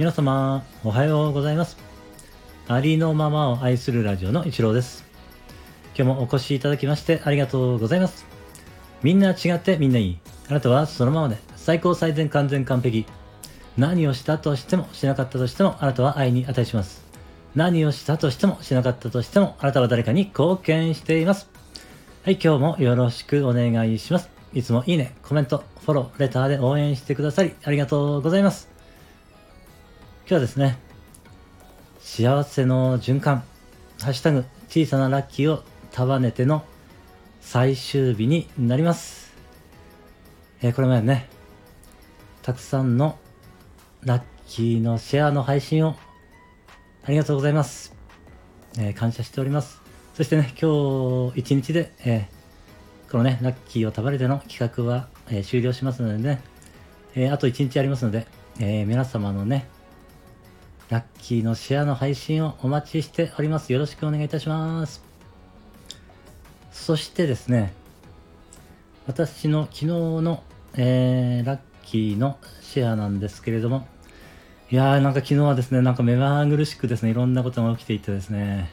皆様、おはようございます。ありのままを愛するラジオの一郎です。今日もお越しいただきましてありがとうございます。みんな違ってみんないい。あなたはそのままで最高最善完全完璧。何をしたとしてもしなかったとしてもあなたは愛に値します。何をしたとしてもしなかったとしてもあなたは誰かに貢献しています。はい、今日もよろしくお願いします。いつもいいね、コメント、フォロー、レターで応援してくださりありがとうございます。今日はですね、幸せの循環、ハッシュタグ、小さなラッキーを束ねての最終日になります。えーこれまでね、たくさんのラッキーのシェアの配信をありがとうございます。えー感謝しております。そしてね、今日一日で、えーこのね、ラッキーを束ねての企画は、えー終了しますのでね、えあと一日ありますので、え皆様のね、ラッキーのシェアの配信をお待ちしております。よろしくお願いいたします。そしてですね、私の昨日の、えーラッキーのシェアなんですけれども、いやーなんか昨日はですね、なんか目まぐるしくですね、いろんなことが起きていてですね、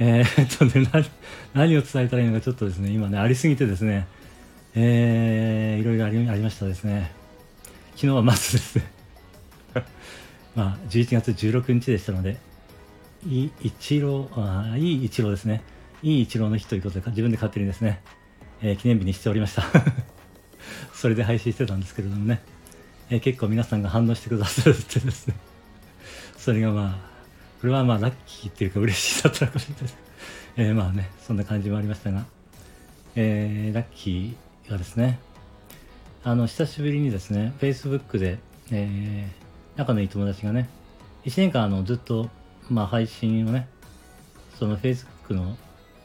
えー、っとね何、何を伝えたらいいのかちょっとですね、今ね、ありすぎてですね、えー、いろいろありありましたですね。昨日はまずですね、まあ、11月16日でしたので、いい一郎、あいい一郎ですね。いい一郎の日ということで、自分で勝手にですね、えー記念日にしておりました。それで配信してたんですけれどもね、えー結構皆さんが反応してくださってですね、それがまあ、これはまあラッキーっていうか嬉しいだったのかもしれないです。えーまあね、そんな感じもありましたが、えーラッキーがですね、あの、久しぶりにですね、Facebook で、えー仲のいい友達がね、1年間あのずっと、まあ、配信をね、その Facebook の、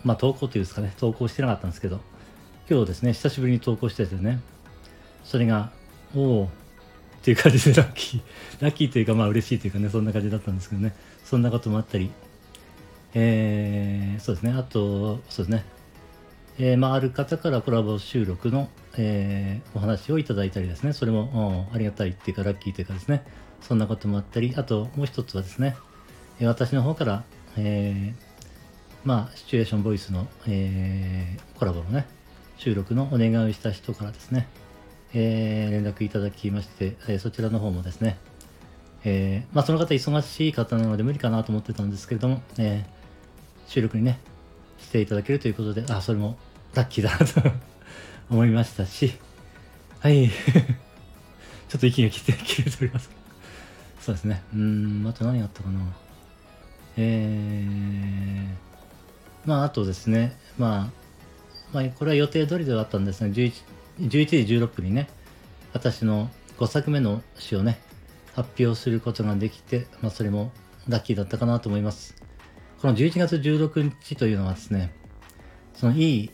まあ、投稿というんですかね、投稿してなかったんですけど、今日ですね、久しぶりに投稿しててね、それが、おおっていう感じで ラッキー、ラッキーというか、まあ嬉しいというかね、そんな感じだったんですけどね、そんなこともあったり、えー、そうですね、あと、そうですね、えーまあ、ある方からコラボ収録の、えーお話をいただいたりですね、それも、ありがたいっていうか、ラッキーというかですね、そんなこともあったり、あともう一つはですね、え私の方から、えーまあ、シチュエーションボイスの、えーコラボのね、収録のお願いをした人からですね、えー連絡いただきまして、えーそちらの方もですね、えーまあ、その方忙しい方なので無理かなと思ってたんですけれども、えー収録にね、していただけるということで、あ、それもラッキーだなと 思いましたし、はい。ちょっと息が切れております。そうですね。うん、あと何があったかな。えー、まあ、あとですね、まあ、まあ、これは予定通りではあったんですが、11, 11時16分にね、私の5作目の詩をね、発表することができて、まあ、それもラッキーだったかなと思います。この11月16日というのはですね、そのいい、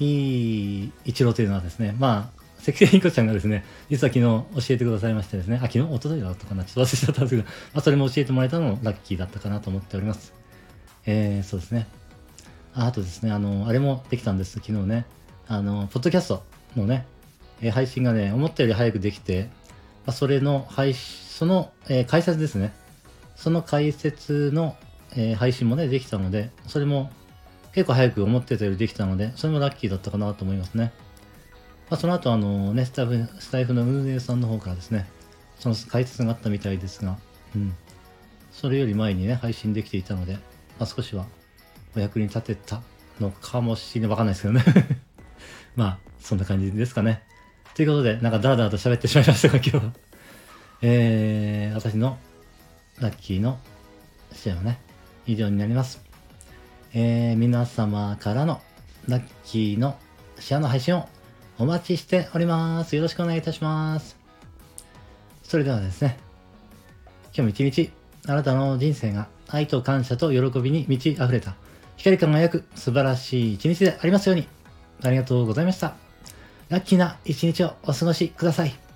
いい一郎というのはですね、まあ、関根ひこちゃんがですね、実は昨日教えてくださいましてですね、あ、昨日、おとといだったかな、ちょっと忘れちゃったんですけど、まあ、それも教えてもらえたのもラッキーだったかなと思っております。えー、そうですね。ああとですね、あの、あれもできたんです、昨日ね。あの、ポッドキャストのね、え配信がね、思ったより早くできて、まあ、それの配信、その、えー解説ですね。その解説の、えー配信もね、できたので、それも結構早く思ってたよりできたので、それもラッキーだったかなと思いますね。まあ、その後、あのね、スタッフ、スタイフの運営さんの方からですね、その解説があったみたいですが、うん。それより前にね、配信できていたので、まあ、少しはお役に立てたのかもしれない。わかんないですけどね。まあ、そんな感じですかね。ということで、なんかダラダラと喋ってしまいましたが、今日は。えー、私のラッキーの試合はね、以上になります。えー、皆様からのラッキーのシェアの配信をお待ちしております。よろしくお願いいたします。それではですね、今日も一日、あなたの人生が愛と感謝と喜びに満ち溢れた、光輝く素晴らしい一日でありますように。ありがとうございました。ラッキーな一日をお過ごしください。